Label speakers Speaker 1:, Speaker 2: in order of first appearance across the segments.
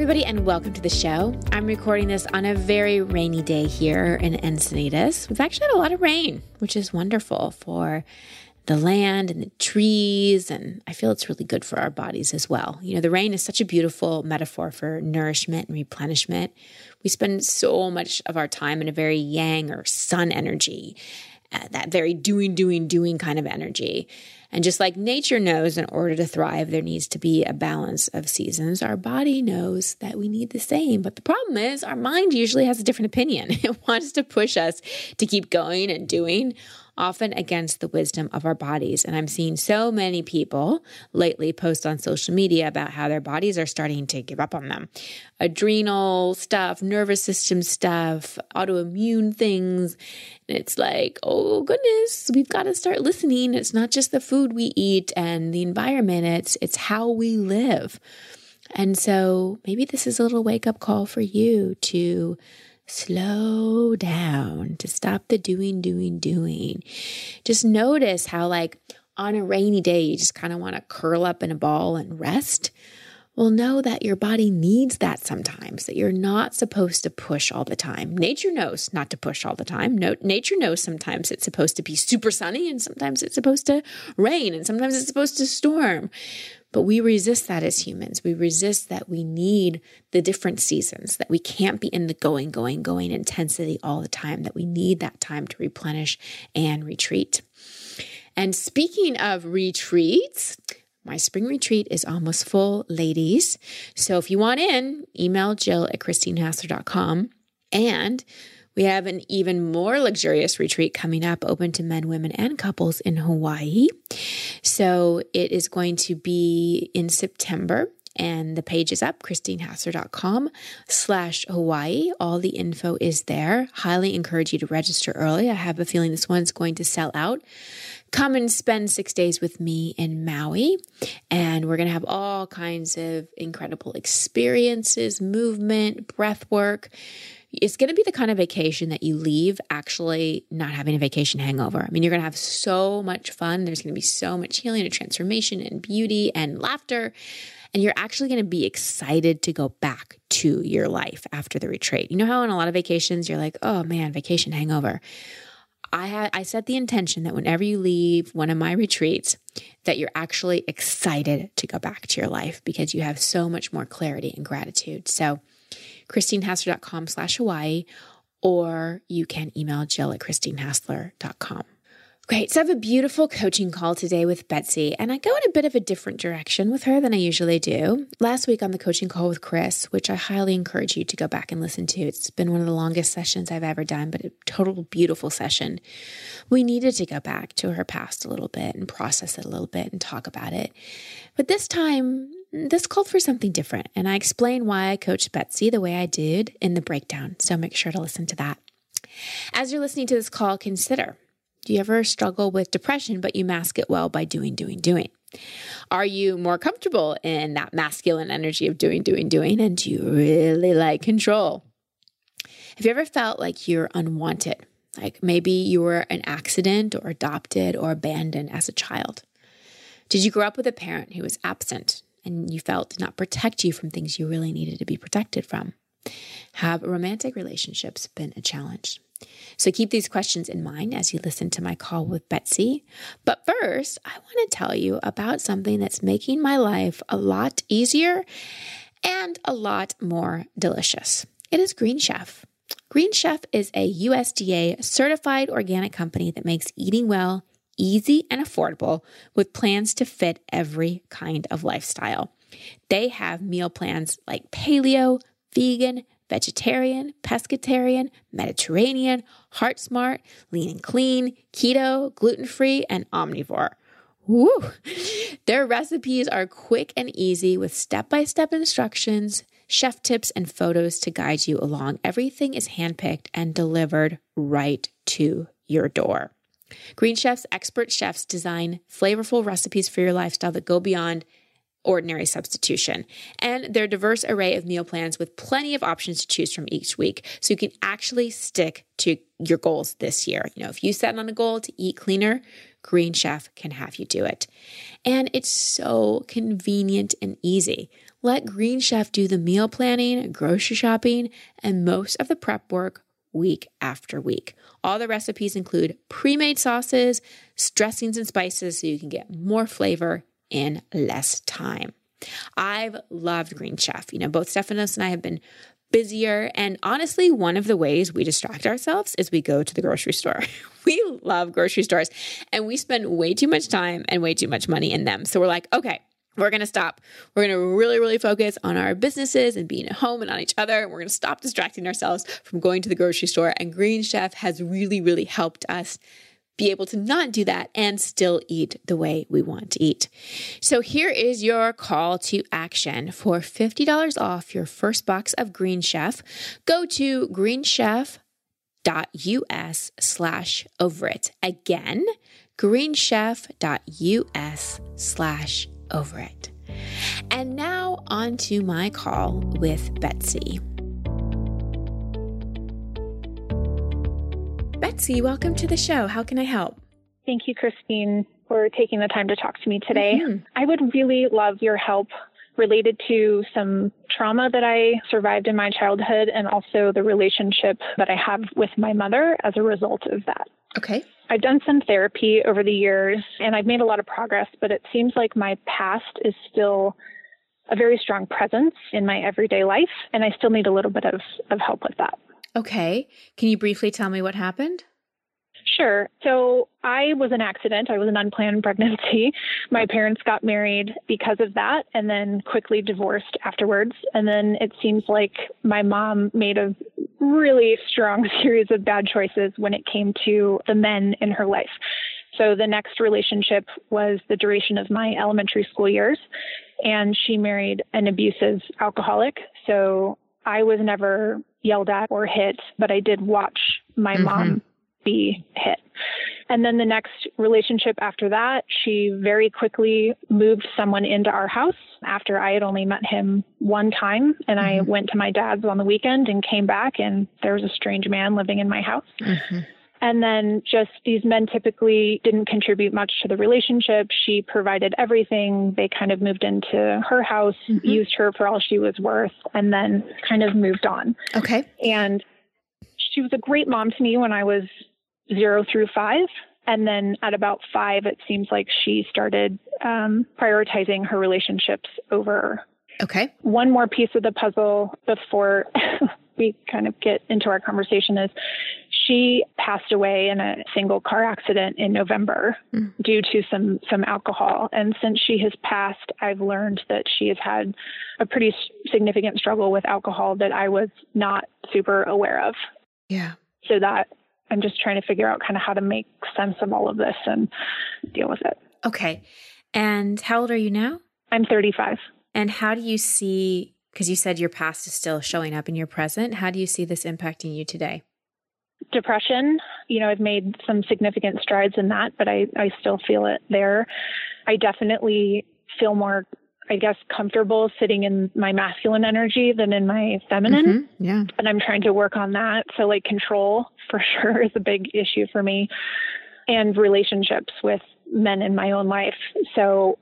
Speaker 1: Everybody, and welcome to the show. I'm recording this on a very rainy day here in Encinitas. We've actually had a lot of rain, which is wonderful for the land and the trees. And I feel it's really good for our bodies as well. You know, the rain is such a beautiful metaphor for nourishment and replenishment. We spend so much of our time in a very yang or sun energy, uh, that very doing, doing, doing kind of energy. And just like nature knows in order to thrive, there needs to be a balance of seasons, our body knows that we need the same. But the problem is, our mind usually has a different opinion. It wants to push us to keep going and doing often against the wisdom of our bodies. And I'm seeing so many people lately post on social media about how their bodies are starting to give up on them. Adrenal stuff, nervous system stuff, autoimmune things. And it's like, oh goodness, we've got to start listening. It's not just the food we eat and the environment, it's it's how we live. And so maybe this is a little wake up call for you to slow down, to stop the doing, doing, doing. Just notice how, like, on a rainy day, you just kind of want to curl up in a ball and rest. Well, know that your body needs that sometimes, that you're not supposed to push all the time. Nature knows not to push all the time. No, nature knows sometimes it's supposed to be super sunny and sometimes it's supposed to rain and sometimes it's supposed to storm. But we resist that as humans. We resist that we need the different seasons, that we can't be in the going, going, going intensity all the time, that we need that time to replenish and retreat. And speaking of retreats, my spring retreat is almost full, ladies. So if you want in, email Jill at ChristineHassler.com. And we have an even more luxurious retreat coming up, open to men, women, and couples in Hawaii. So it is going to be in September and the page is up christinehassler.com slash hawaii. All the info is there. Highly encourage you to register early. I have a feeling this one's going to sell out. Come and spend six days with me in maui and we're going to have all kinds of incredible experiences movement breath work it's going to be the kind of vacation that you leave actually not having a vacation hangover. I mean, you're going to have so much fun. There's going to be so much healing and transformation and beauty and laughter. And you're actually going to be excited to go back to your life after the retreat. You know how on a lot of vacations, you're like, oh man, vacation hangover. I had I set the intention that whenever you leave one of my retreats, that you're actually excited to go back to your life because you have so much more clarity and gratitude. So christinehassler.com slash Hawaii, or you can email Jill at christinehassler.com. Great. So I have a beautiful coaching call today with Betsy, and I go in a bit of a different direction with her than I usually do. Last week on the coaching call with Chris, which I highly encourage you to go back and listen to. It's been one of the longest sessions I've ever done, but a total beautiful session. We needed to go back to her past a little bit and process it a little bit and talk about it. But this time, this called for something different, and I explain why I coached Betsy the way I did in the breakdown. So make sure to listen to that. As you're listening to this call, consider do you ever struggle with depression, but you mask it well by doing, doing, doing? Are you more comfortable in that masculine energy of doing, doing, doing? And do you really like control? Have you ever felt like you're unwanted? Like maybe you were an accident or adopted or abandoned as a child? Did you grow up with a parent who was absent and you felt did not protect you from things you really needed to be protected from? Have romantic relationships been a challenge? So keep these questions in mind as you listen to my call with Betsy. But first, I want to tell you about something that's making my life a lot easier and a lot more delicious. It is Green Chef. Green Chef is a USDA certified organic company that makes eating well easy and affordable with plans to fit every kind of lifestyle. They have meal plans like paleo, vegan, vegetarian, pescatarian, Mediterranean, heart smart, lean and clean, keto, gluten free, and omnivore. Woo. Their recipes are quick and easy with step by step instructions, chef tips, and photos to guide you along. Everything is handpicked and delivered right to your door. Green Chef's expert chefs design flavorful recipes for your lifestyle that go beyond ordinary substitution. And their diverse array of meal plans with plenty of options to choose from each week. So you can actually stick to your goals this year. You know, if you set on a goal to eat cleaner, Green Chef can have you do it. And it's so convenient and easy. Let Green Chef do the meal planning, grocery shopping, and most of the prep work week after week. All the recipes include pre made sauces, dressings, and spices so you can get more flavor in less time. I've loved Green Chef. You know, both Stephanos and I have been busier. And honestly, one of the ways we distract ourselves is we go to the grocery store. we love grocery stores and we spend way too much time and way too much money in them. So we're like, okay, we're going to stop. We're going to really, really focus on our businesses and being at home and on each other. And we're going to stop distracting ourselves from going to the grocery store. And Green Chef has really, really helped us be able to not do that and still eat the way we want to eat. So here is your call to action. For $50 off your first box of Green Chef, go to greenchef.us slash over it. Again, greenchef.us slash over it. And now on to my call with Betsy. Betsy, welcome to the show. How can I help?
Speaker 2: Thank you, Christine, for taking the time to talk to me today. Mm-hmm. I would really love your help related to some trauma that I survived in my childhood and also the relationship that I have with my mother as a result of that.
Speaker 1: Okay.
Speaker 2: I've done some therapy over the years and I've made a lot of progress, but it seems like my past is still a very strong presence in my everyday life, and I still need a little bit of, of help with that.
Speaker 1: Okay. Can you briefly tell me what happened?
Speaker 2: Sure. So I was an accident. I was an unplanned pregnancy. My parents got married because of that and then quickly divorced afterwards. And then it seems like my mom made a really strong series of bad choices when it came to the men in her life. So the next relationship was the duration of my elementary school years. And she married an abusive alcoholic. So I was never yelled at or hit, but I did watch my mm-hmm. mom be hit. And then the next relationship after that, she very quickly moved someone into our house after I had only met him one time. And mm-hmm. I went to my dad's on the weekend and came back, and there was a strange man living in my house. Mm-hmm. And then just these men typically didn't contribute much to the relationship. She provided everything. They kind of moved into her house, mm-hmm. used her for all she was worth, and then kind of moved on.
Speaker 1: Okay.
Speaker 2: And she was a great mom to me when I was zero through five. And then at about five, it seems like she started um, prioritizing her relationships over.
Speaker 1: Okay.
Speaker 2: One more piece of the puzzle before we kind of get into our conversation is she passed away in a single car accident in November mm. due to some some alcohol and since she has passed I've learned that she has had a pretty significant struggle with alcohol that I was not super aware of.
Speaker 1: Yeah.
Speaker 2: So that I'm just trying to figure out kind of how to make sense of all of this and deal with it.
Speaker 1: Okay. And how old are you now?
Speaker 2: I'm 35.
Speaker 1: And how do you see, because you said your past is still showing up in your present, how do you see this impacting you today?
Speaker 2: Depression, you know, I've made some significant strides in that, but I, I still feel it there. I definitely feel more I guess, comfortable sitting in my masculine energy than in my feminine.
Speaker 1: Mm-hmm. Yeah.
Speaker 2: And I'm trying to work on that. So, like, control for sure is a big issue for me, and relationships with men in my own life. So,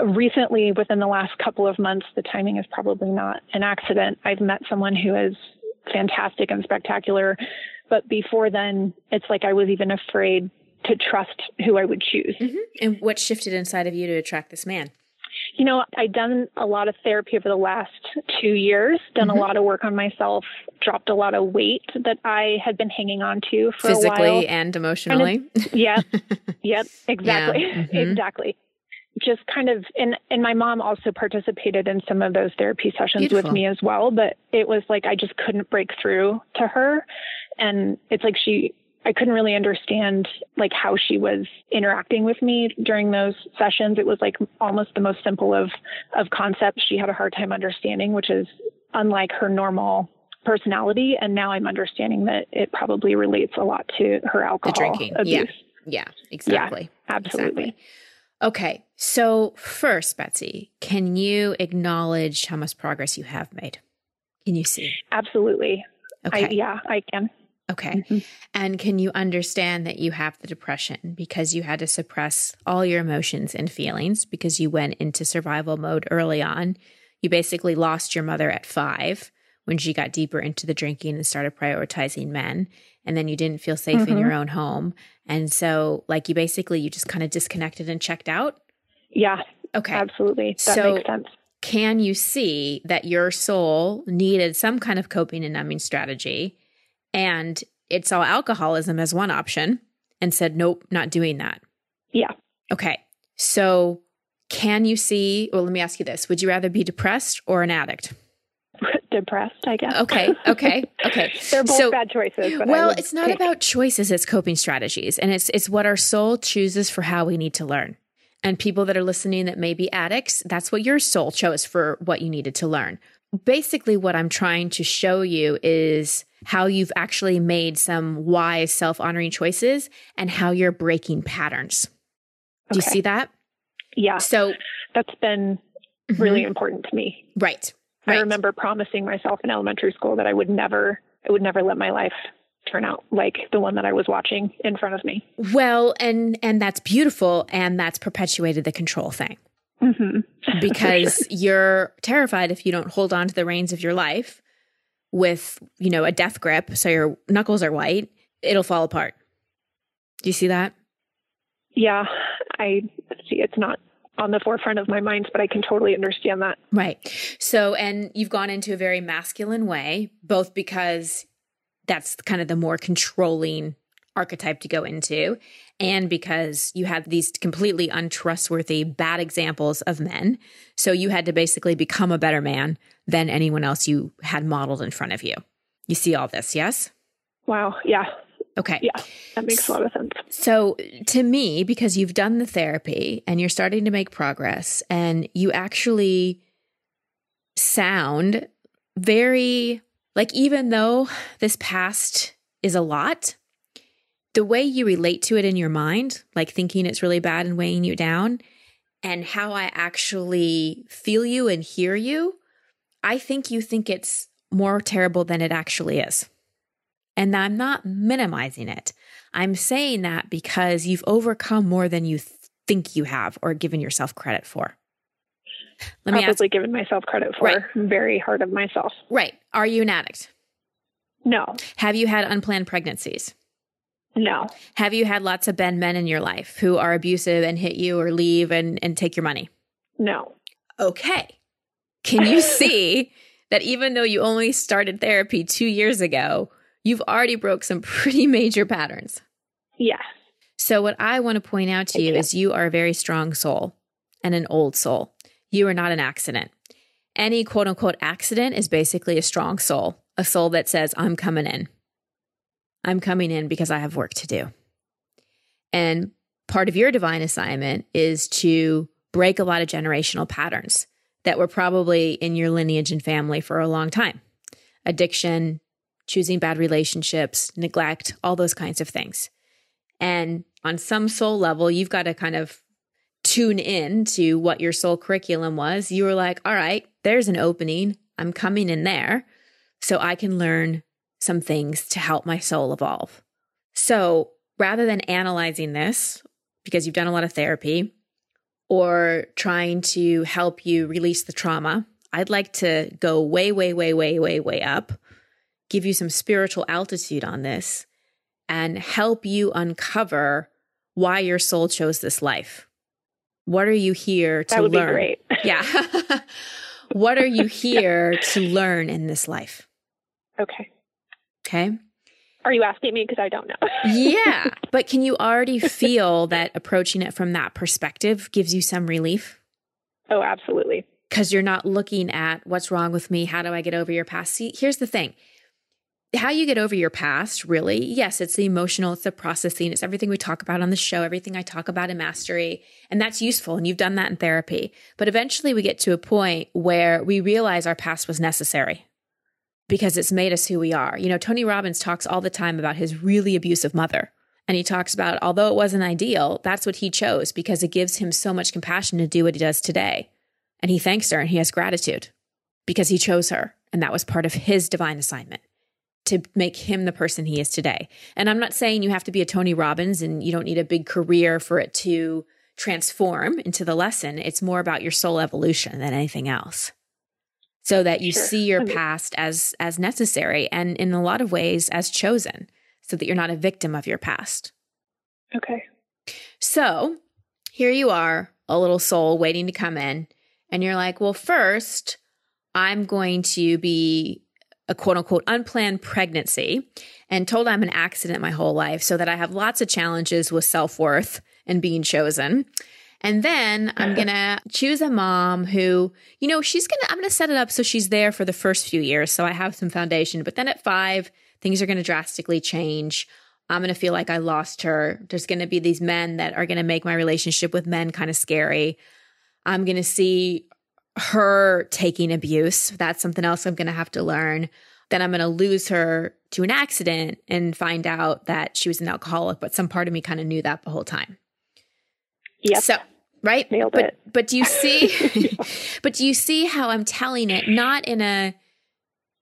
Speaker 2: recently, within the last couple of months, the timing is probably not an accident. I've met someone who is fantastic and spectacular. But before then, it's like I was even afraid to trust who I would choose.
Speaker 1: Mm-hmm. And what shifted inside of you to attract this man?
Speaker 2: You know, I've done a lot of therapy over the last two years, done mm-hmm. a lot of work on myself, dropped a lot of weight that I had been hanging on to for
Speaker 1: physically and emotionally.
Speaker 2: Kind of, yeah. yep. Exactly. Yeah. Mm-hmm. Exactly. Just kind of, and, and my mom also participated in some of those therapy sessions Beautiful. with me as well. But it was like I just couldn't break through to her. And it's like she I couldn't really understand like how she was interacting with me during those sessions. It was like almost the most simple of of concepts she had a hard time understanding, which is unlike her normal personality. And now I'm understanding that it probably relates a lot to her alcohol
Speaker 1: the drinking.
Speaker 2: abuse.
Speaker 1: Yeah, yeah, exactly.
Speaker 2: Yeah, absolutely.
Speaker 1: Exactly. Okay, so first, Betsy, can you acknowledge how much progress you have made? Can you see?
Speaker 2: Absolutely.
Speaker 1: Okay.
Speaker 2: I, yeah, I can.
Speaker 1: Okay.
Speaker 2: Mhm.
Speaker 1: And can you understand that you have the depression because you had to suppress all your emotions and feelings because you went into survival mode early on? You basically lost your mother at five when she got deeper into the drinking and started prioritizing men. And then you didn't feel safe in
Speaker 2: Mhm.
Speaker 1: your own home. And so, like, you basically, you just kind of disconnected and checked out.
Speaker 2: Yeah,
Speaker 1: Okay.
Speaker 2: absolutely. That
Speaker 1: So-
Speaker 2: makes sense.
Speaker 1: Can you see that your soul needed some kind of coping and numbing strategy? And it saw alcoholism as one option and said, nope, not doing that.
Speaker 2: Yeah.
Speaker 1: Okay. So, can you see? Well, let me ask you this Would you rather be depressed or an addict?
Speaker 2: Depressed, I guess.
Speaker 1: Okay. Okay. Okay.
Speaker 2: They're both
Speaker 1: So-
Speaker 2: bad choices. But
Speaker 1: well, it's not
Speaker 2: take-
Speaker 1: about choices, it's coping strategies. And it's it's what our soul chooses for how we need to learn. And people that are listening that may be addicts, that's what your soul chose for what you needed to learn. Basically, what I'm trying to show you is how you've actually made some wise, self honoring choices and how you're breaking patterns. Do you see that?
Speaker 2: Yeah,
Speaker 1: So,
Speaker 2: that's been mm-hmm. really important to me.
Speaker 1: right.
Speaker 2: I
Speaker 1: Right.
Speaker 2: remember promising myself in elementary school that I would never, I would never let my life turn out like the one that I was watching in front of me.
Speaker 1: Well, and and that's beautiful and that's perpetuated the control thing.
Speaker 2: Hmm
Speaker 1: because you're terrified if you don't hold on to the reins of your life with, you know, a death grip so your knuckles are white, it'll fall apart. Do you see that?
Speaker 2: yeah, I see. It's not on the forefront of my mind, but I can totally understand that.
Speaker 1: Right. So, and you've gone into a very masculine way, both because that's kind of the more controlling archetype to go into, and because you had these completely untrustworthy, bad examples of men. So, you had to basically become a better man than anyone else you had modeled in front of you. You see all this, yes?
Speaker 2: Wow. Yeah,
Speaker 1: Okay.
Speaker 2: Yeah. that makes a lot of sense.
Speaker 1: So, to me, because you've done the therapy and you're starting to make progress, and you actually sound very like, even though this past is a lot, the way you relate to it in your mind, like thinking it's really bad and weighing you down, and how I actually feel you and hear you, I think you think it's more terrible than it actually is. And I'm not minimizing it. I'm saying that because you've overcome more than you th- think you have or given yourself credit for. Let me ask
Speaker 2: Probably given myself credit for.
Speaker 1: Right.
Speaker 2: Very hard of myself.
Speaker 1: right. Are you an addict?
Speaker 2: No,
Speaker 1: Have you had unplanned pregnancies?
Speaker 2: No,
Speaker 1: Have you had lots of bad men in your life who are abusive and hit you or leave and, and take your money?
Speaker 2: no.
Speaker 1: Okay. Can you see that even though you only started therapy two years ago, you've already broke some pretty major patterns?
Speaker 2: Yes.
Speaker 1: So, what I want to point out to you
Speaker 2: you.
Speaker 1: is you are a very strong soul and an old soul. You are not an accident. Any quote unquote accident is basically a strong soul, a soul that says, I'm coming in. I'm coming in because I have work to do. And part of your divine assignment is to break a lot of generational patterns that were probably in your lineage and family for a long time addiction, choosing bad relationships, neglect, all those kinds of things. And on some soul level, you've got to kind of tune in to what your soul curriculum was. You were like, all right, there's an opening. I'm coming in there so I can learn some things to help my soul evolve. So rather than analyzing this, because you've done a lot of therapy, or trying to help you release the trauma, I'd like to go way, way, way, way, way, way up, give you some spiritual altitude on this, and help you uncover why your soul chose this life. What are you here to
Speaker 2: That would
Speaker 1: learn?
Speaker 2: be great.
Speaker 1: Yeah. what are you here to learn in this life?
Speaker 2: Okay.
Speaker 1: Okay.
Speaker 2: Are you asking me? Because I don't know.
Speaker 1: Yeah. but can you already feel that approaching it from that perspective gives you some relief?
Speaker 2: oh, absolutely.
Speaker 1: Because you're not looking at what's wrong with me. How do I get over your past? See, here's the thing how you get over your past, really, yes, it's the emotional, it's the processing, it's everything we talk about on the show, everything I talk about in mastery. And that's useful. And you've done that in therapy. But eventually we get to a point where we realize our past was necessary because it's made us who we are. You know, Tony Robbins talks all the time about his really abusive mother. And he talks about, although it wasn't ideal, that's what he chose because it gives him so much compassion to do what he does today. And he thanks her and he has gratitude because he chose her. And that was part of his divine assignment to make him the person he is today. And I'm not saying you have to be a Tony Robbins and you don't need a big career for it to transform into the lesson. It's more about your soul evolution than anything else. So that you sure. see your past as as necessary and in a lot of ways as chosen so that you're not a victim of your past.
Speaker 2: Okay.
Speaker 1: So, here you are, a little soul waiting to come in and you're like, "Well, first, I'm going to be a quote unquote unplanned pregnancy and told I'm an accident my whole life so that I have lots of challenges with self worth and being chosen. And then I'm going to choose a mom who, you know, she's going to, I'm going to set it up so she's there for the first few years. So I have some foundation. But then at five, things are going to drastically change. I'm going to feel like I lost her. There's going to be these men that are going to make my relationship with men kind of scary. I'm going to see her taking abuse. That's something else I'm going to have to learn. Then I'm going to lose her to an accident and find out that she was an alcoholic, but some part of me kind of knew that the whole time.
Speaker 2: Yep.
Speaker 1: So, right?
Speaker 2: Nailed
Speaker 1: but,
Speaker 2: it.
Speaker 1: But do you see but do you see how I'm telling it not in a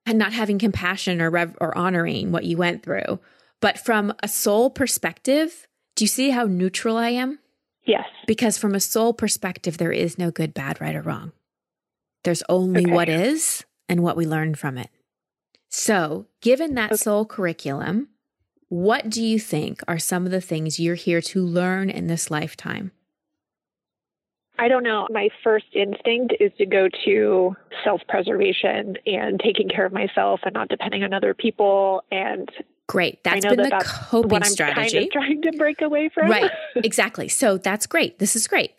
Speaker 1: and not having compassion or rev, or honoring what you went through, but from a soul perspective, do you see how neutral I am?
Speaker 2: Yes.
Speaker 1: Because from a soul perspective, there is no good, bad, right, or wrong. There's only okay. what is and what we learn from it. So, given that okay. soul curriculum, what do you think are some of the things you're here to learn in this lifetime?
Speaker 2: I don't know. My first instinct is to go to self preservation and taking care of myself and not depending on other people. And
Speaker 1: great. That's been that the that's coping strategy.
Speaker 2: Kind of trying to break away from.
Speaker 1: Right. exactly. So that's great. This is great.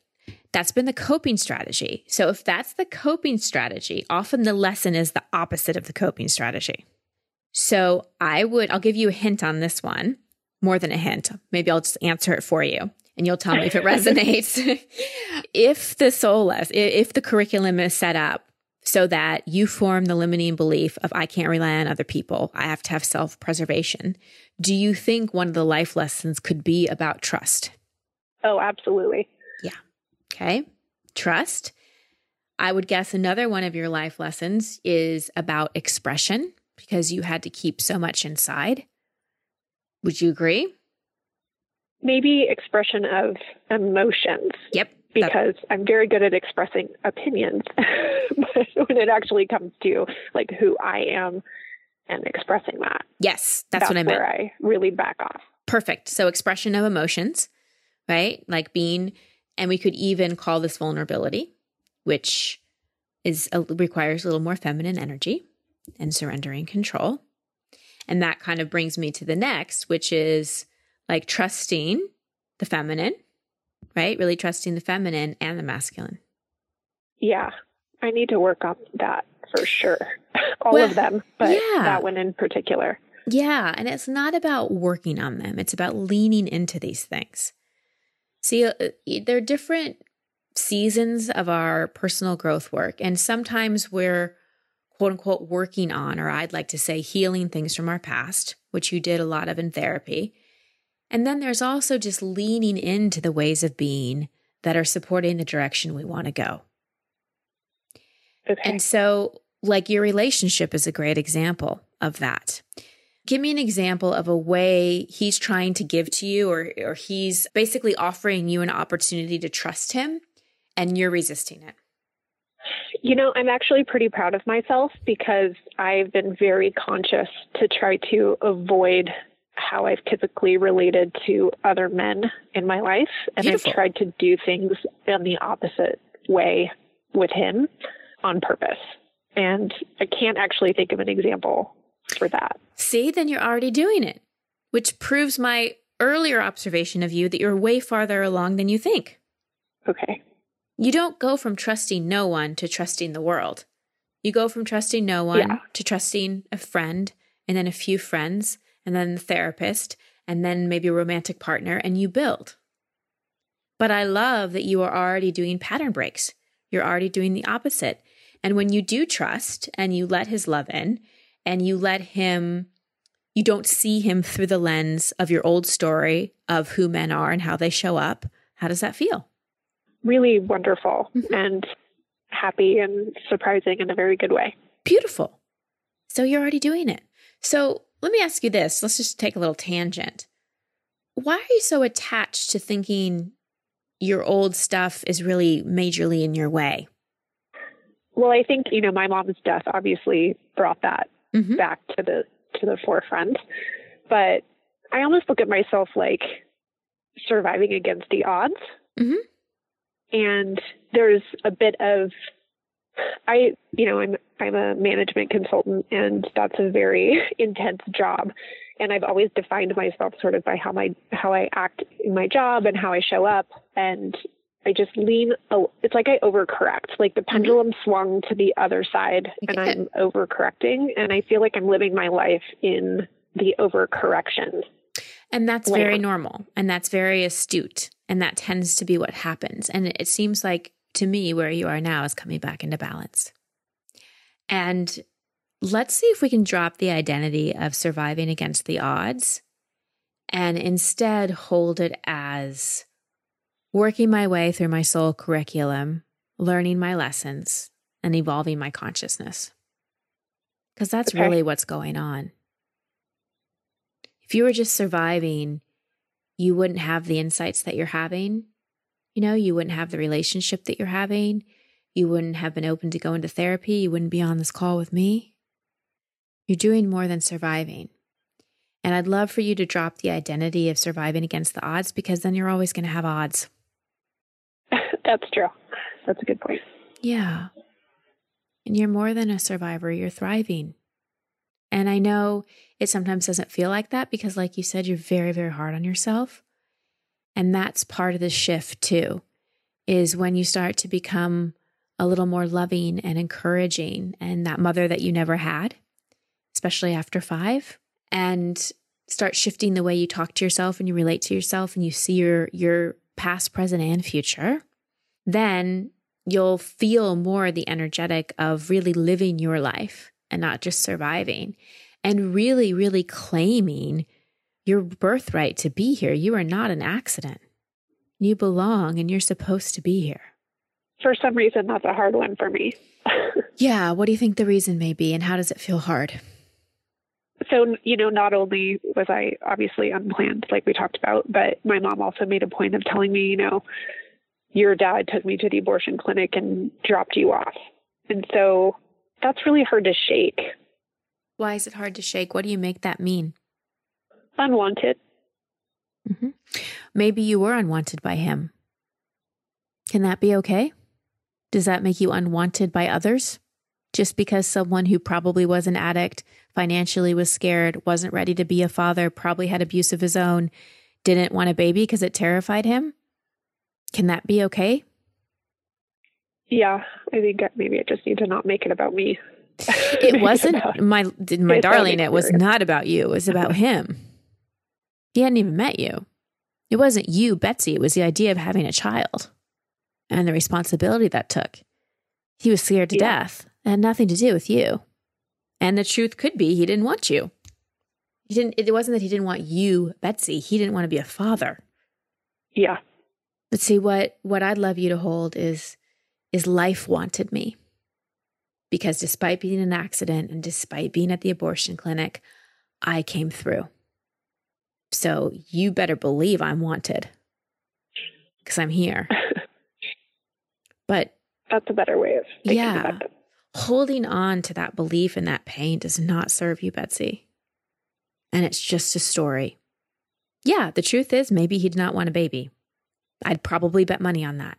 Speaker 1: That's been the coping strategy. So if that's the coping strategy, often the lesson is the opposite of the coping strategy. So I would, I'll give you a hint on this one, more than a hint. Maybe I'll just answer it for you and you'll tell me if it resonates. if the soul if the curriculum is set up so that you form the limiting belief of I can't rely on other people, I have to have self preservation, do you think one of the life lessons could be about trust?
Speaker 2: Oh, absolutely.
Speaker 1: Yeah. Okay. Trust. I would guess another one of your life lessons is about expression because you had to keep so much inside. Would you agree?
Speaker 2: Maybe expression of emotions.
Speaker 1: Yep.
Speaker 2: Because I'm very good at expressing opinions. but when it actually comes to like who I am and expressing that.
Speaker 1: Yes, that's,
Speaker 2: that's
Speaker 1: what I meant.
Speaker 2: Where I really back off.
Speaker 1: Perfect. So expression of emotions, right? Like being and we could even call this vulnerability, which is a, requires a little more feminine energy and surrendering control. And that kind of brings me to the next, which is like trusting the feminine, right? Really trusting the feminine and the masculine.
Speaker 2: Yeah, I need to work on that for sure. All well, of them, but yeah. that one in particular.
Speaker 1: Yeah, and it's not about working on them, it's about leaning into these things. See, uh, they're different seasons of our personal growth work. And sometimes we're quote unquote working on, or I'd like to say healing things from our past, which you did a lot of in therapy. And then there's also just leaning into the ways of being that are supporting the direction we want to go.
Speaker 2: Okay.
Speaker 1: And so, like your relationship is a great example of that. Give me an example of a way he's trying to give to you, or, or he's basically offering you an opportunity to trust him and you're resisting it.
Speaker 2: You know, I'm actually pretty proud of myself because I've been very conscious to try to avoid how I've typically related to other men in my life. And
Speaker 1: Beautiful.
Speaker 2: I've tried to do things in the opposite way with him on purpose. And I can't actually think of an example for that.
Speaker 1: See, then you're already doing it, which proves my earlier observation of you that you're way farther along than you think.
Speaker 2: Okay.
Speaker 1: You don't go from trusting no one to trusting the world. You go from trusting no one
Speaker 2: yeah.
Speaker 1: to trusting a friend and then a few friends, and then the therapist, and then maybe a romantic partner, and you build. But I love that you are already doing pattern breaks. You're already doing the opposite. And when you do trust and you let his love in and you let him, you don't see him through the lens of your old story of who men are and how they show up, how does that feel?
Speaker 2: Really wonderful mm-hmm. and happy and surprising in a very good way.
Speaker 1: Beautiful. So you're already doing it. So let me ask you this. Let's just take a little tangent. Why are you so attached to thinking your old stuff is really majorly in your way?
Speaker 2: Well, I think, you know, my mom's death obviously brought that mm-hmm. back to the to the forefront. But I almost look at myself like surviving against the odds. Mm-hmm. And there's a bit of I, you know, I'm I'm a management consultant, and that's a very intense job. And I've always defined myself sort of by how my how I act in my job and how I show up. And I just lean. Oh, it's like I overcorrect. Like the mm-hmm. pendulum swung to the other side, and I'm overcorrecting. And I feel like I'm living my life in the overcorrection.
Speaker 1: And that's very normal, and that's very astute, and that tends to be what happens. And it seems like to me, where you are now is coming back into balance. And let's see if we can drop the identity of surviving against the odds and instead hold it as working my way through my soul curriculum, learning my lessons, and evolving my consciousness. Because that's okay. really what's going on. If you were just surviving, you wouldn't have the insights that you're having you know, you wouldn't have the relationship that you're having. You wouldn't have been open to go into therapy. You wouldn't be on this call with me. You're doing more than surviving. And I'd love for you to drop the identity of surviving against the odds because then you're always going to have odds.
Speaker 2: That's true. That's a good point.
Speaker 1: Yeah. And you're more than a survivor, you're thriving. And I know it sometimes doesn't feel like that because, like you said, you're very, very hard on yourself. And that's part of the shift too, is when you start to become a little more loving and encouraging and that mother that you never had, especially after five, and start shifting the way you talk to yourself and you relate to yourself and you see your your past, present, and future, then you'll feel more the energetic of really living your life and not just surviving and really, really claiming your birthright to be here. You are not an accident. You belong and you're supposed to be here.
Speaker 2: For some reason, that's a hard one for me.
Speaker 1: yeah. What do you think the reason may be, and how does it feel hard?
Speaker 2: So, you know, not only was I obviously unplanned, like we talked about, but my mom also made a point of telling me, you know, your dad took me to the abortion clinic and dropped you off. And so that's really hard to shake.
Speaker 1: Why is it hard to shake? What do you make that mean?
Speaker 2: Unwanted.
Speaker 1: Mm-hmm. Maybe you were unwanted by him. Can that be okay? Does that make you unwanted by others? Just because someone who probably was an addict, financially was scared, wasn't ready to be a father, probably had abuse of his own, didn't want a baby because it terrified him? Can that be okay?
Speaker 2: Yeah, I think maybe I just need to not make it about me.
Speaker 1: it wasn't my my darling. It was not about you. It was about him. He hadn't even met you. It wasn't you, Betsy. It was the idea of having a child and the responsibility that took. He was scared to yeah. death. It had nothing to do with you. And the truth could be he didn't want you. He didn't it wasn't that he didn't want you, Betsy. He didn't want to be a father.
Speaker 2: Yeah.
Speaker 1: But see what what I'd love you to hold is is life wanted me. Because despite being an accident and despite being at the abortion clinic, I came through. So you better believe I'm wanted because I'm here. but
Speaker 2: that's a better way of
Speaker 1: yeah. Holding on to that belief and that pain does not serve you, Betsy. And it's just a story. Yeah, the truth is, maybe he did not want a baby. I'd probably bet money on that.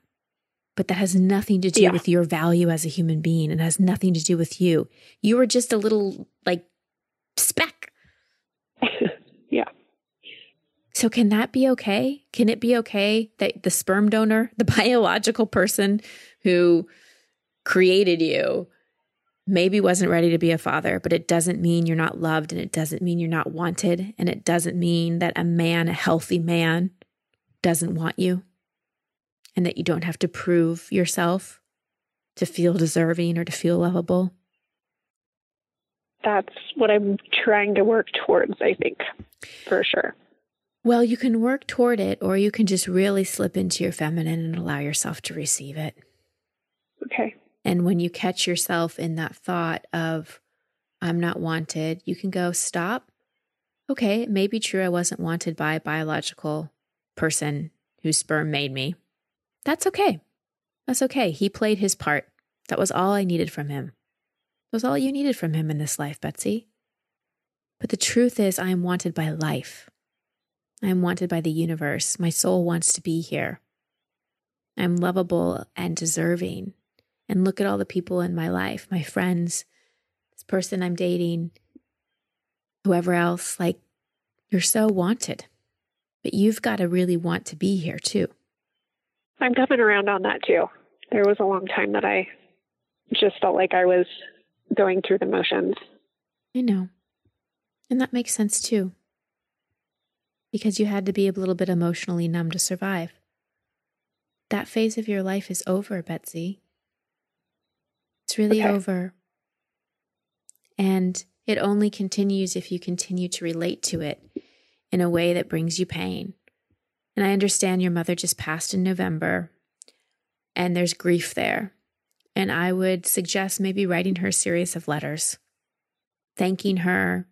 Speaker 1: But that has nothing to do yeah. with your value as a human being. and has nothing to do with you. You were just a little like speck so, can that be okay? Can it be okay that the sperm donor, the biological person who created you, maybe wasn't ready to be a father, but it doesn't mean you're not loved and it doesn't mean you're not wanted. And it doesn't mean that a man, a healthy man, doesn't want you and that you don't have to prove yourself to feel deserving or to feel lovable.
Speaker 2: That's what I'm trying to work towards, I think, for sure.
Speaker 1: Well, you can work toward it, or you can just really slip into your feminine and allow yourself to receive it.
Speaker 2: Okay.
Speaker 1: And when you catch yourself in that thought of, I'm not wanted, you can go, stop. Okay, it may be true I wasn't wanted by a biological person whose sperm made me. That's okay. That's okay. He played his part. That was all I needed from him. That was all you needed from him in this life, Betsy. But the truth is, I am wanted by life. I am wanted by the universe. My soul wants to be here. I'm lovable and deserving and look at all the people in my life, my friends, this person I'm dating, whoever else. Like, you're so wanted, but you've got to really want to be here too.
Speaker 2: I'm coming around on that too. There was a long time that I just felt like I was going through the motions.
Speaker 1: I know. And that makes sense too. Because you had to be a little bit emotionally numb to survive. That phase of your life is over, Betsy. It's really okay. over. And it only continues if you continue to relate to it in a way that brings you pain. And I understand your mother just passed in November and there's grief there. And I would suggest maybe writing her a series of letters, thanking her,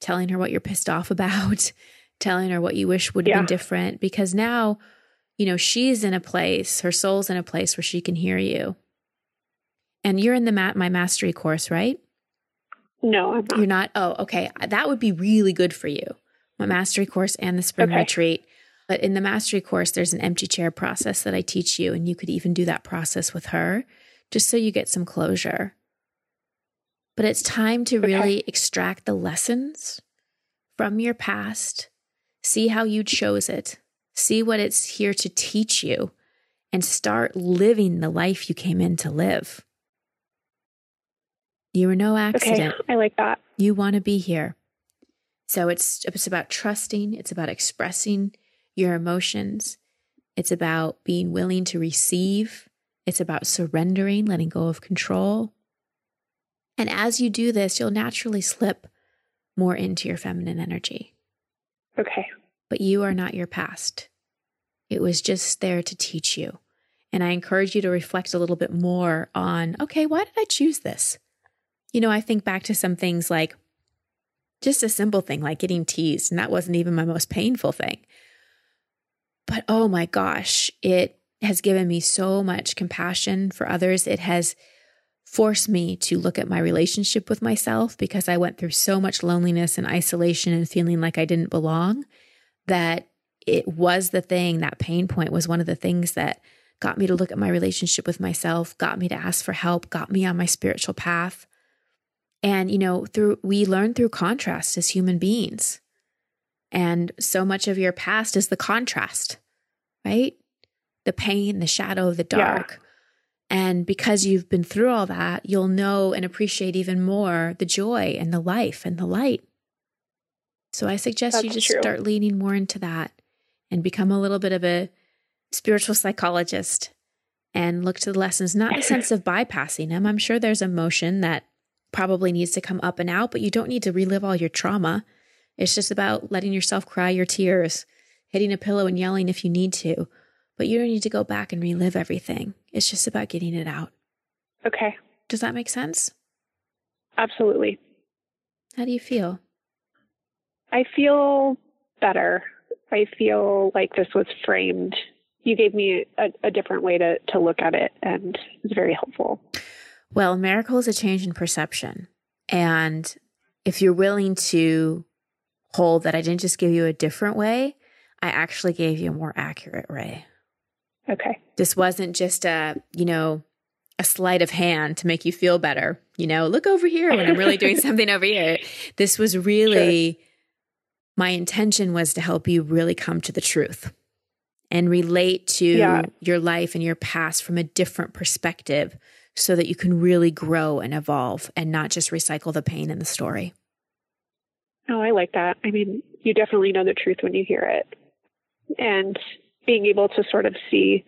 Speaker 1: telling her what you're pissed off about, telling her what you wish would have yeah. been different. Because now, you know, she's in a place, her soul's in a place where she can hear you. And you're in the ma- my mastery course, right?
Speaker 2: No, I'm not.
Speaker 1: You're not. Oh, okay. That would be really good for you. My mastery course and the spring okay. retreat. But in the mastery course, there's an empty chair process that I teach you, and you could even do that process with her just so you get some closure. But it's time to okay. really extract the lessons from your past, see how you chose it, see what it's here to teach you, and start living the life you came in to live. You were no accident.
Speaker 2: Okay, I like that.
Speaker 1: You want to be here. So it's it's about trusting, it's about expressing your emotions. It's about being willing to receive. It's about surrendering, letting go of control. And as you do this, you'll naturally slip more into your feminine energy.
Speaker 2: Okay.
Speaker 1: But you are not your past. It was just there to teach you. And I encourage you to reflect a little bit more on okay, why did I choose this? You know, I think back to some things like just a simple thing like getting teased, and that wasn't even my most painful thing. But oh my gosh, it has given me so much compassion for others. It has forced me to look at my relationship with myself because I went through so much loneliness and isolation and feeling like I didn't belong that it was the thing, that pain point was one of the things that got me to look at my relationship with myself, got me to ask for help, got me on my spiritual path. And, you know, through we learn through contrast as human beings. And so much of your past is the contrast, right? The pain, the shadow, the dark. Yeah. And because you've been through all that, you'll know and appreciate even more the joy and the life and the light. So I suggest That's you just true. start leaning more into that and become a little bit of a spiritual psychologist and look to the lessons, not in the sense of bypassing them. I'm sure there's emotion that probably needs to come up and out, but you don't need to relive all your trauma. It's just about letting yourself cry your tears, hitting a pillow and yelling if you need to, but you don't need to go back and relive everything. It's just about getting it out.
Speaker 2: Okay.
Speaker 1: Does that make sense?
Speaker 2: Absolutely.
Speaker 1: How do you feel?
Speaker 2: I feel better. I feel like this was framed. You gave me a, a different way to, to look at it, and it's very helpful.
Speaker 1: Well, miracle is a change in perception. And if you're willing to hold that I didn't just give you a different way, I actually gave you a more accurate way.
Speaker 2: Okay.
Speaker 1: This wasn't just a, you know, a sleight of hand to make you feel better. You know, look over here when I'm really doing something over here. This was really sure. my intention was to help you really come to the truth and relate to yeah. your life and your past from a different perspective so that you can really grow and evolve and not just recycle the pain in the story.
Speaker 3: Oh, I like that. I mean, you definitely know the truth when you hear it. And being able to sort of see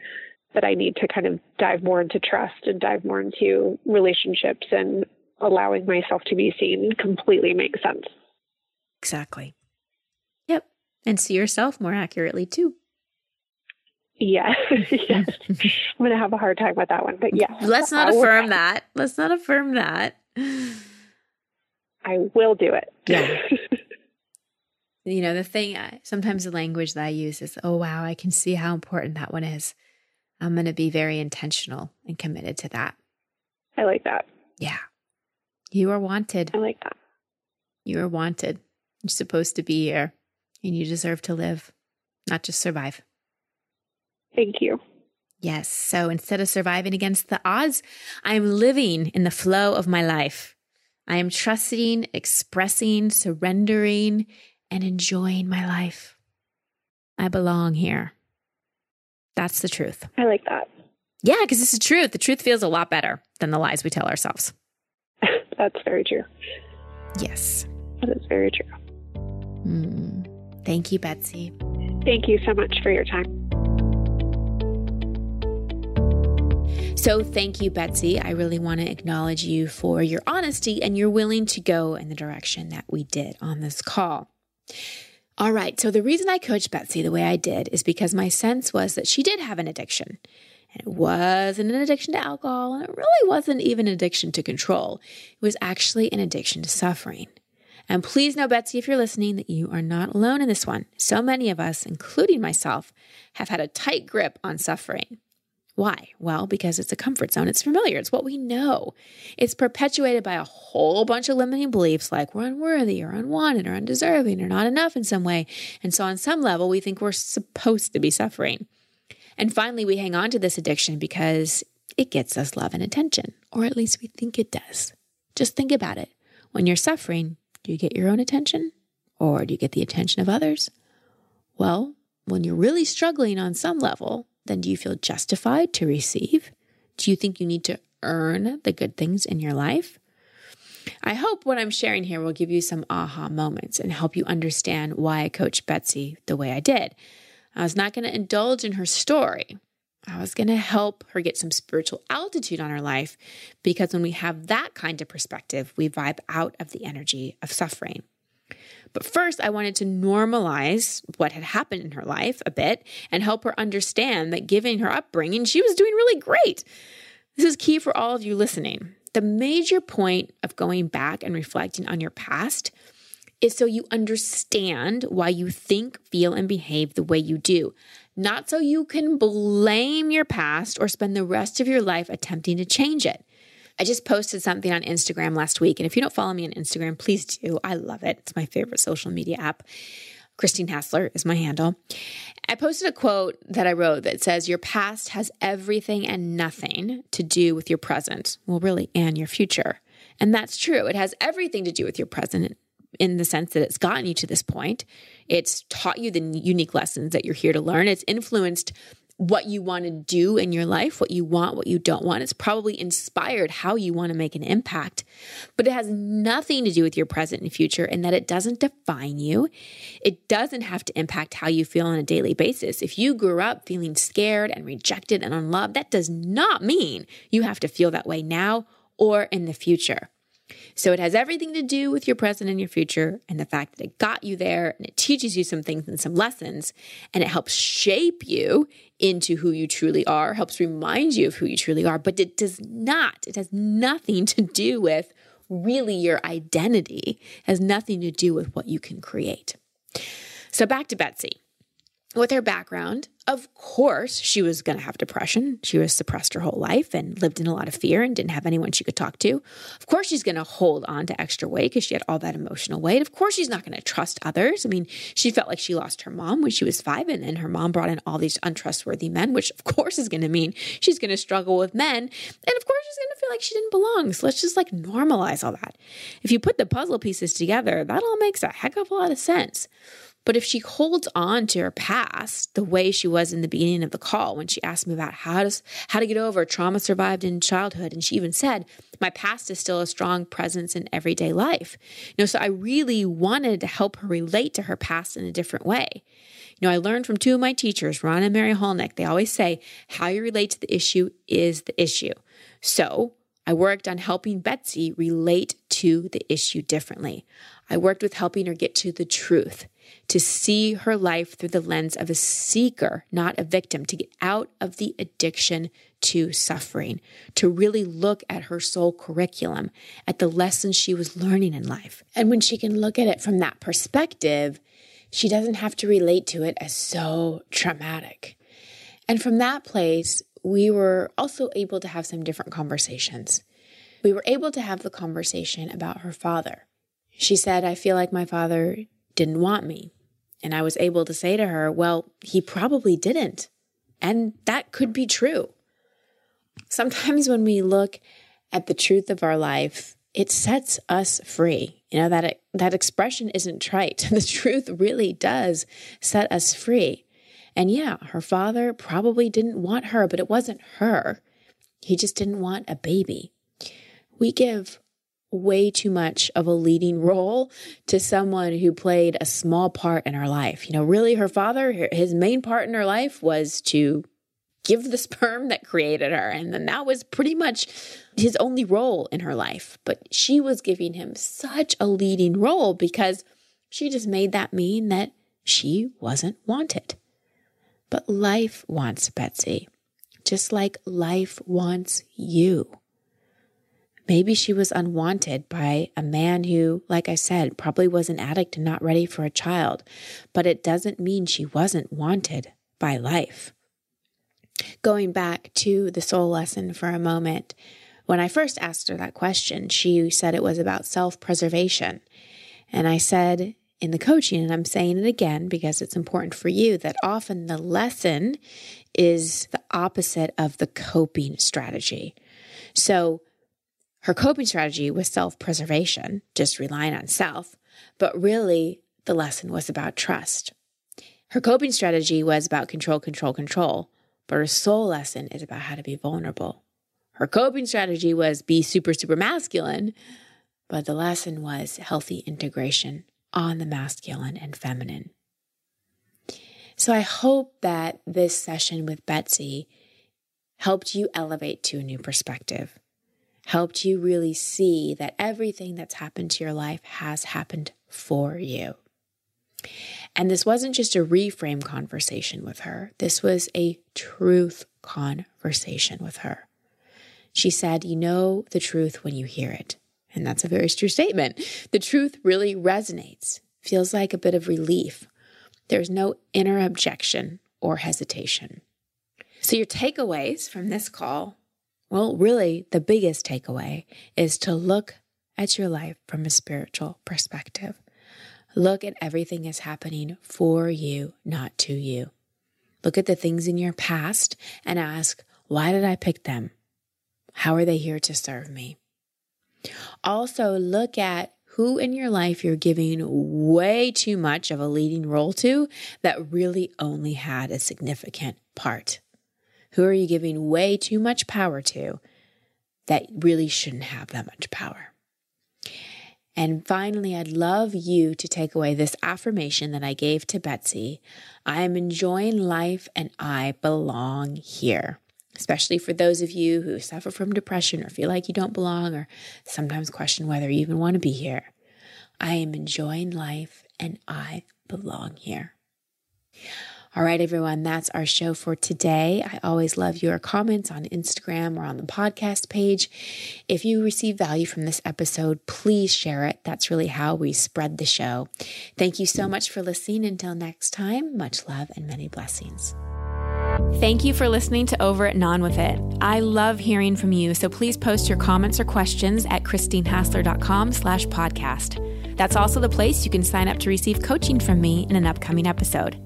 Speaker 3: that I need to kind of dive more into trust and dive more into relationships and allowing myself to be seen completely makes sense.
Speaker 1: Exactly. Yep. And see yourself more accurately too.
Speaker 3: Yeah. yes. I'm going to have a hard time with that one, but yeah.
Speaker 1: Let's not I'll affirm that. Let's not affirm that.
Speaker 3: I will do it.
Speaker 1: Yeah. You know, the thing, sometimes the language that I use is, oh, wow, I can see how important that one is. I'm going to be very intentional and committed to that.
Speaker 3: I like that.
Speaker 1: Yeah. You are wanted.
Speaker 3: I like that.
Speaker 1: You are wanted. You're supposed to be here and you deserve to live, not just survive.
Speaker 3: Thank you.
Speaker 1: Yes. So instead of surviving against the odds, I am living in the flow of my life. I am trusting, expressing, surrendering, and enjoying my life. I belong here. That's the truth.
Speaker 3: I like that.
Speaker 1: Yeah, because it's the truth. The truth feels a lot better than the lies we tell ourselves.
Speaker 3: That's very true.
Speaker 1: Yes.
Speaker 3: That is very true.
Speaker 1: Mm. Thank you, Betsy.
Speaker 3: Thank you so much for your time.
Speaker 1: So, thank you, Betsy. I really want to acknowledge you for your honesty and you're willing to go in the direction that we did on this call. All right. So the reason I coached Betsy the way I did is because my sense was that she did have an addiction. And it wasn't an addiction to alcohol, and it really wasn't even an addiction to control. It was actually an addiction to suffering. And please know, Betsy, if you're listening, that you are not alone in this one. So many of us, including myself, have had a tight grip on suffering. Why? Well, because it's a comfort zone. It's familiar. It's what we know. It's perpetuated by a whole bunch of limiting beliefs like we're unworthy or unwanted or undeserving or not enough in some way. And so, on some level, we think we're supposed to be suffering. And finally, we hang on to this addiction because it gets us love and attention, or at least we think it does. Just think about it. When you're suffering, do you get your own attention or do you get the attention of others? Well, when you're really struggling on some level, then do you feel justified to receive? Do you think you need to earn the good things in your life? I hope what I'm sharing here will give you some aha moments and help you understand why I coached Betsy the way I did. I was not going to indulge in her story. I was going to help her get some spiritual altitude on her life because when we have that kind of perspective, we vibe out of the energy of suffering. But first, I wanted to normalize what had happened in her life a bit and help her understand that given her upbringing, she was doing really great. This is key for all of you listening. The major point of going back and reflecting on your past is so you understand why you think, feel, and behave the way you do, not so you can blame your past or spend the rest of your life attempting to change it. I just posted something on Instagram last week. And if you don't follow me on Instagram, please do. I love it. It's my favorite social media app. Christine Hassler is my handle. I posted a quote that I wrote that says, Your past has everything and nothing to do with your present. Well, really, and your future. And that's true. It has everything to do with your present in the sense that it's gotten you to this point. It's taught you the unique lessons that you're here to learn. It's influenced what you want to do in your life, what you want, what you don't want. It's probably inspired how you want to make an impact, but it has nothing to do with your present and future and that it doesn't define you. It doesn't have to impact how you feel on a daily basis. If you grew up feeling scared and rejected and unloved, that does not mean you have to feel that way now or in the future. So it has everything to do with your present and your future and the fact that it got you there and it teaches you some things and some lessons and it helps shape you into who you truly are, helps remind you of who you truly are, but it does not, it has nothing to do with really your identity, it has nothing to do with what you can create. So back to Betsy. With her background, of course, she was going to have depression. She was suppressed her whole life and lived in a lot of fear and didn't have anyone she could talk to. Of course, she's going to hold on to extra weight because she had all that emotional weight. Of course, she's not going to trust others. I mean, she felt like she lost her mom when she was five, and then her mom brought in all these untrustworthy men, which of course is going to mean she's going to struggle with men. And of course, she's going to feel like she didn't belong. So let's just like normalize all that. If you put the puzzle pieces together, that all makes a heck of a lot of sense. But if she holds on to her past the way she was in the beginning of the call when she asked me about how to how to get over trauma survived in childhood and she even said my past is still a strong presence in everyday life. You know, so I really wanted to help her relate to her past in a different way. You know, I learned from two of my teachers, Ron and Mary Hulnick, they always say how you relate to the issue is the issue. So I worked on helping Betsy relate to the issue differently. I worked with helping her get to the truth to see her life through the lens of a seeker, not a victim, to get out of the addiction to suffering, to really look at her soul curriculum, at the lessons she was learning in life. And when she can look at it from that perspective, she doesn't have to relate to it as so traumatic. And from that place, we were also able to have some different conversations. We were able to have the conversation about her father. She said, I feel like my father didn't want me. And I was able to say to her, well, he probably didn't. And that could be true. Sometimes when we look at the truth of our life, it sets us free. You know, that, that expression isn't trite. The truth really does set us free. And yeah, her father probably didn't want her, but it wasn't her. He just didn't want a baby. We give way too much of a leading role to someone who played a small part in her life. You know, really, her father, his main part in her life was to give the sperm that created her. And then that was pretty much his only role in her life. But she was giving him such a leading role because she just made that mean that she wasn't wanted. But life wants Betsy, just like life wants you. Maybe she was unwanted by a man who, like I said, probably was an addict and not ready for a child, but it doesn't mean she wasn't wanted by life. Going back to the soul lesson for a moment, when I first asked her that question, she said it was about self preservation. And I said in the coaching, and I'm saying it again because it's important for you, that often the lesson is the opposite of the coping strategy. So her coping strategy was self preservation, just relying on self, but really the lesson was about trust. Her coping strategy was about control, control, control, but her soul lesson is about how to be vulnerable. Her coping strategy was be super, super masculine, but the lesson was healthy integration on the masculine and feminine. So I hope that this session with Betsy helped you elevate to a new perspective helped you really see that everything that's happened to your life has happened for you. And this wasn't just a reframe conversation with her, this was a truth conversation with her. She said, You know the truth when you hear it. And that's a very true statement. The truth really resonates, feels like a bit of relief. There's no inner objection or hesitation. So, your takeaways from this call well, really, the biggest takeaway is to look at your life from a spiritual perspective. Look at everything is happening for you, not to you. Look at the things in your past and ask, why did I pick them? How are they here to serve me? Also, look at who in your life you're giving way too much of a leading role to that really only had a significant part. Who are you giving way too much power to that really shouldn't have that much power? And finally, I'd love you to take away this affirmation that I gave to Betsy I am enjoying life and I belong here. Especially for those of you who suffer from depression or feel like you don't belong or sometimes question whether you even want to be here. I am enjoying life and I belong here. All right, everyone, that's our show for today. I always love your comments on Instagram or on the podcast page. If you receive value from this episode, please share it. That's really how we spread the show. Thank you so much for listening. Until next time, much love and many blessings. Thank you for listening to Over It Non With It. I love hearing from you, so please post your comments or questions at christinehassler.com slash podcast. That's also the place you can sign up to receive coaching from me in an upcoming episode.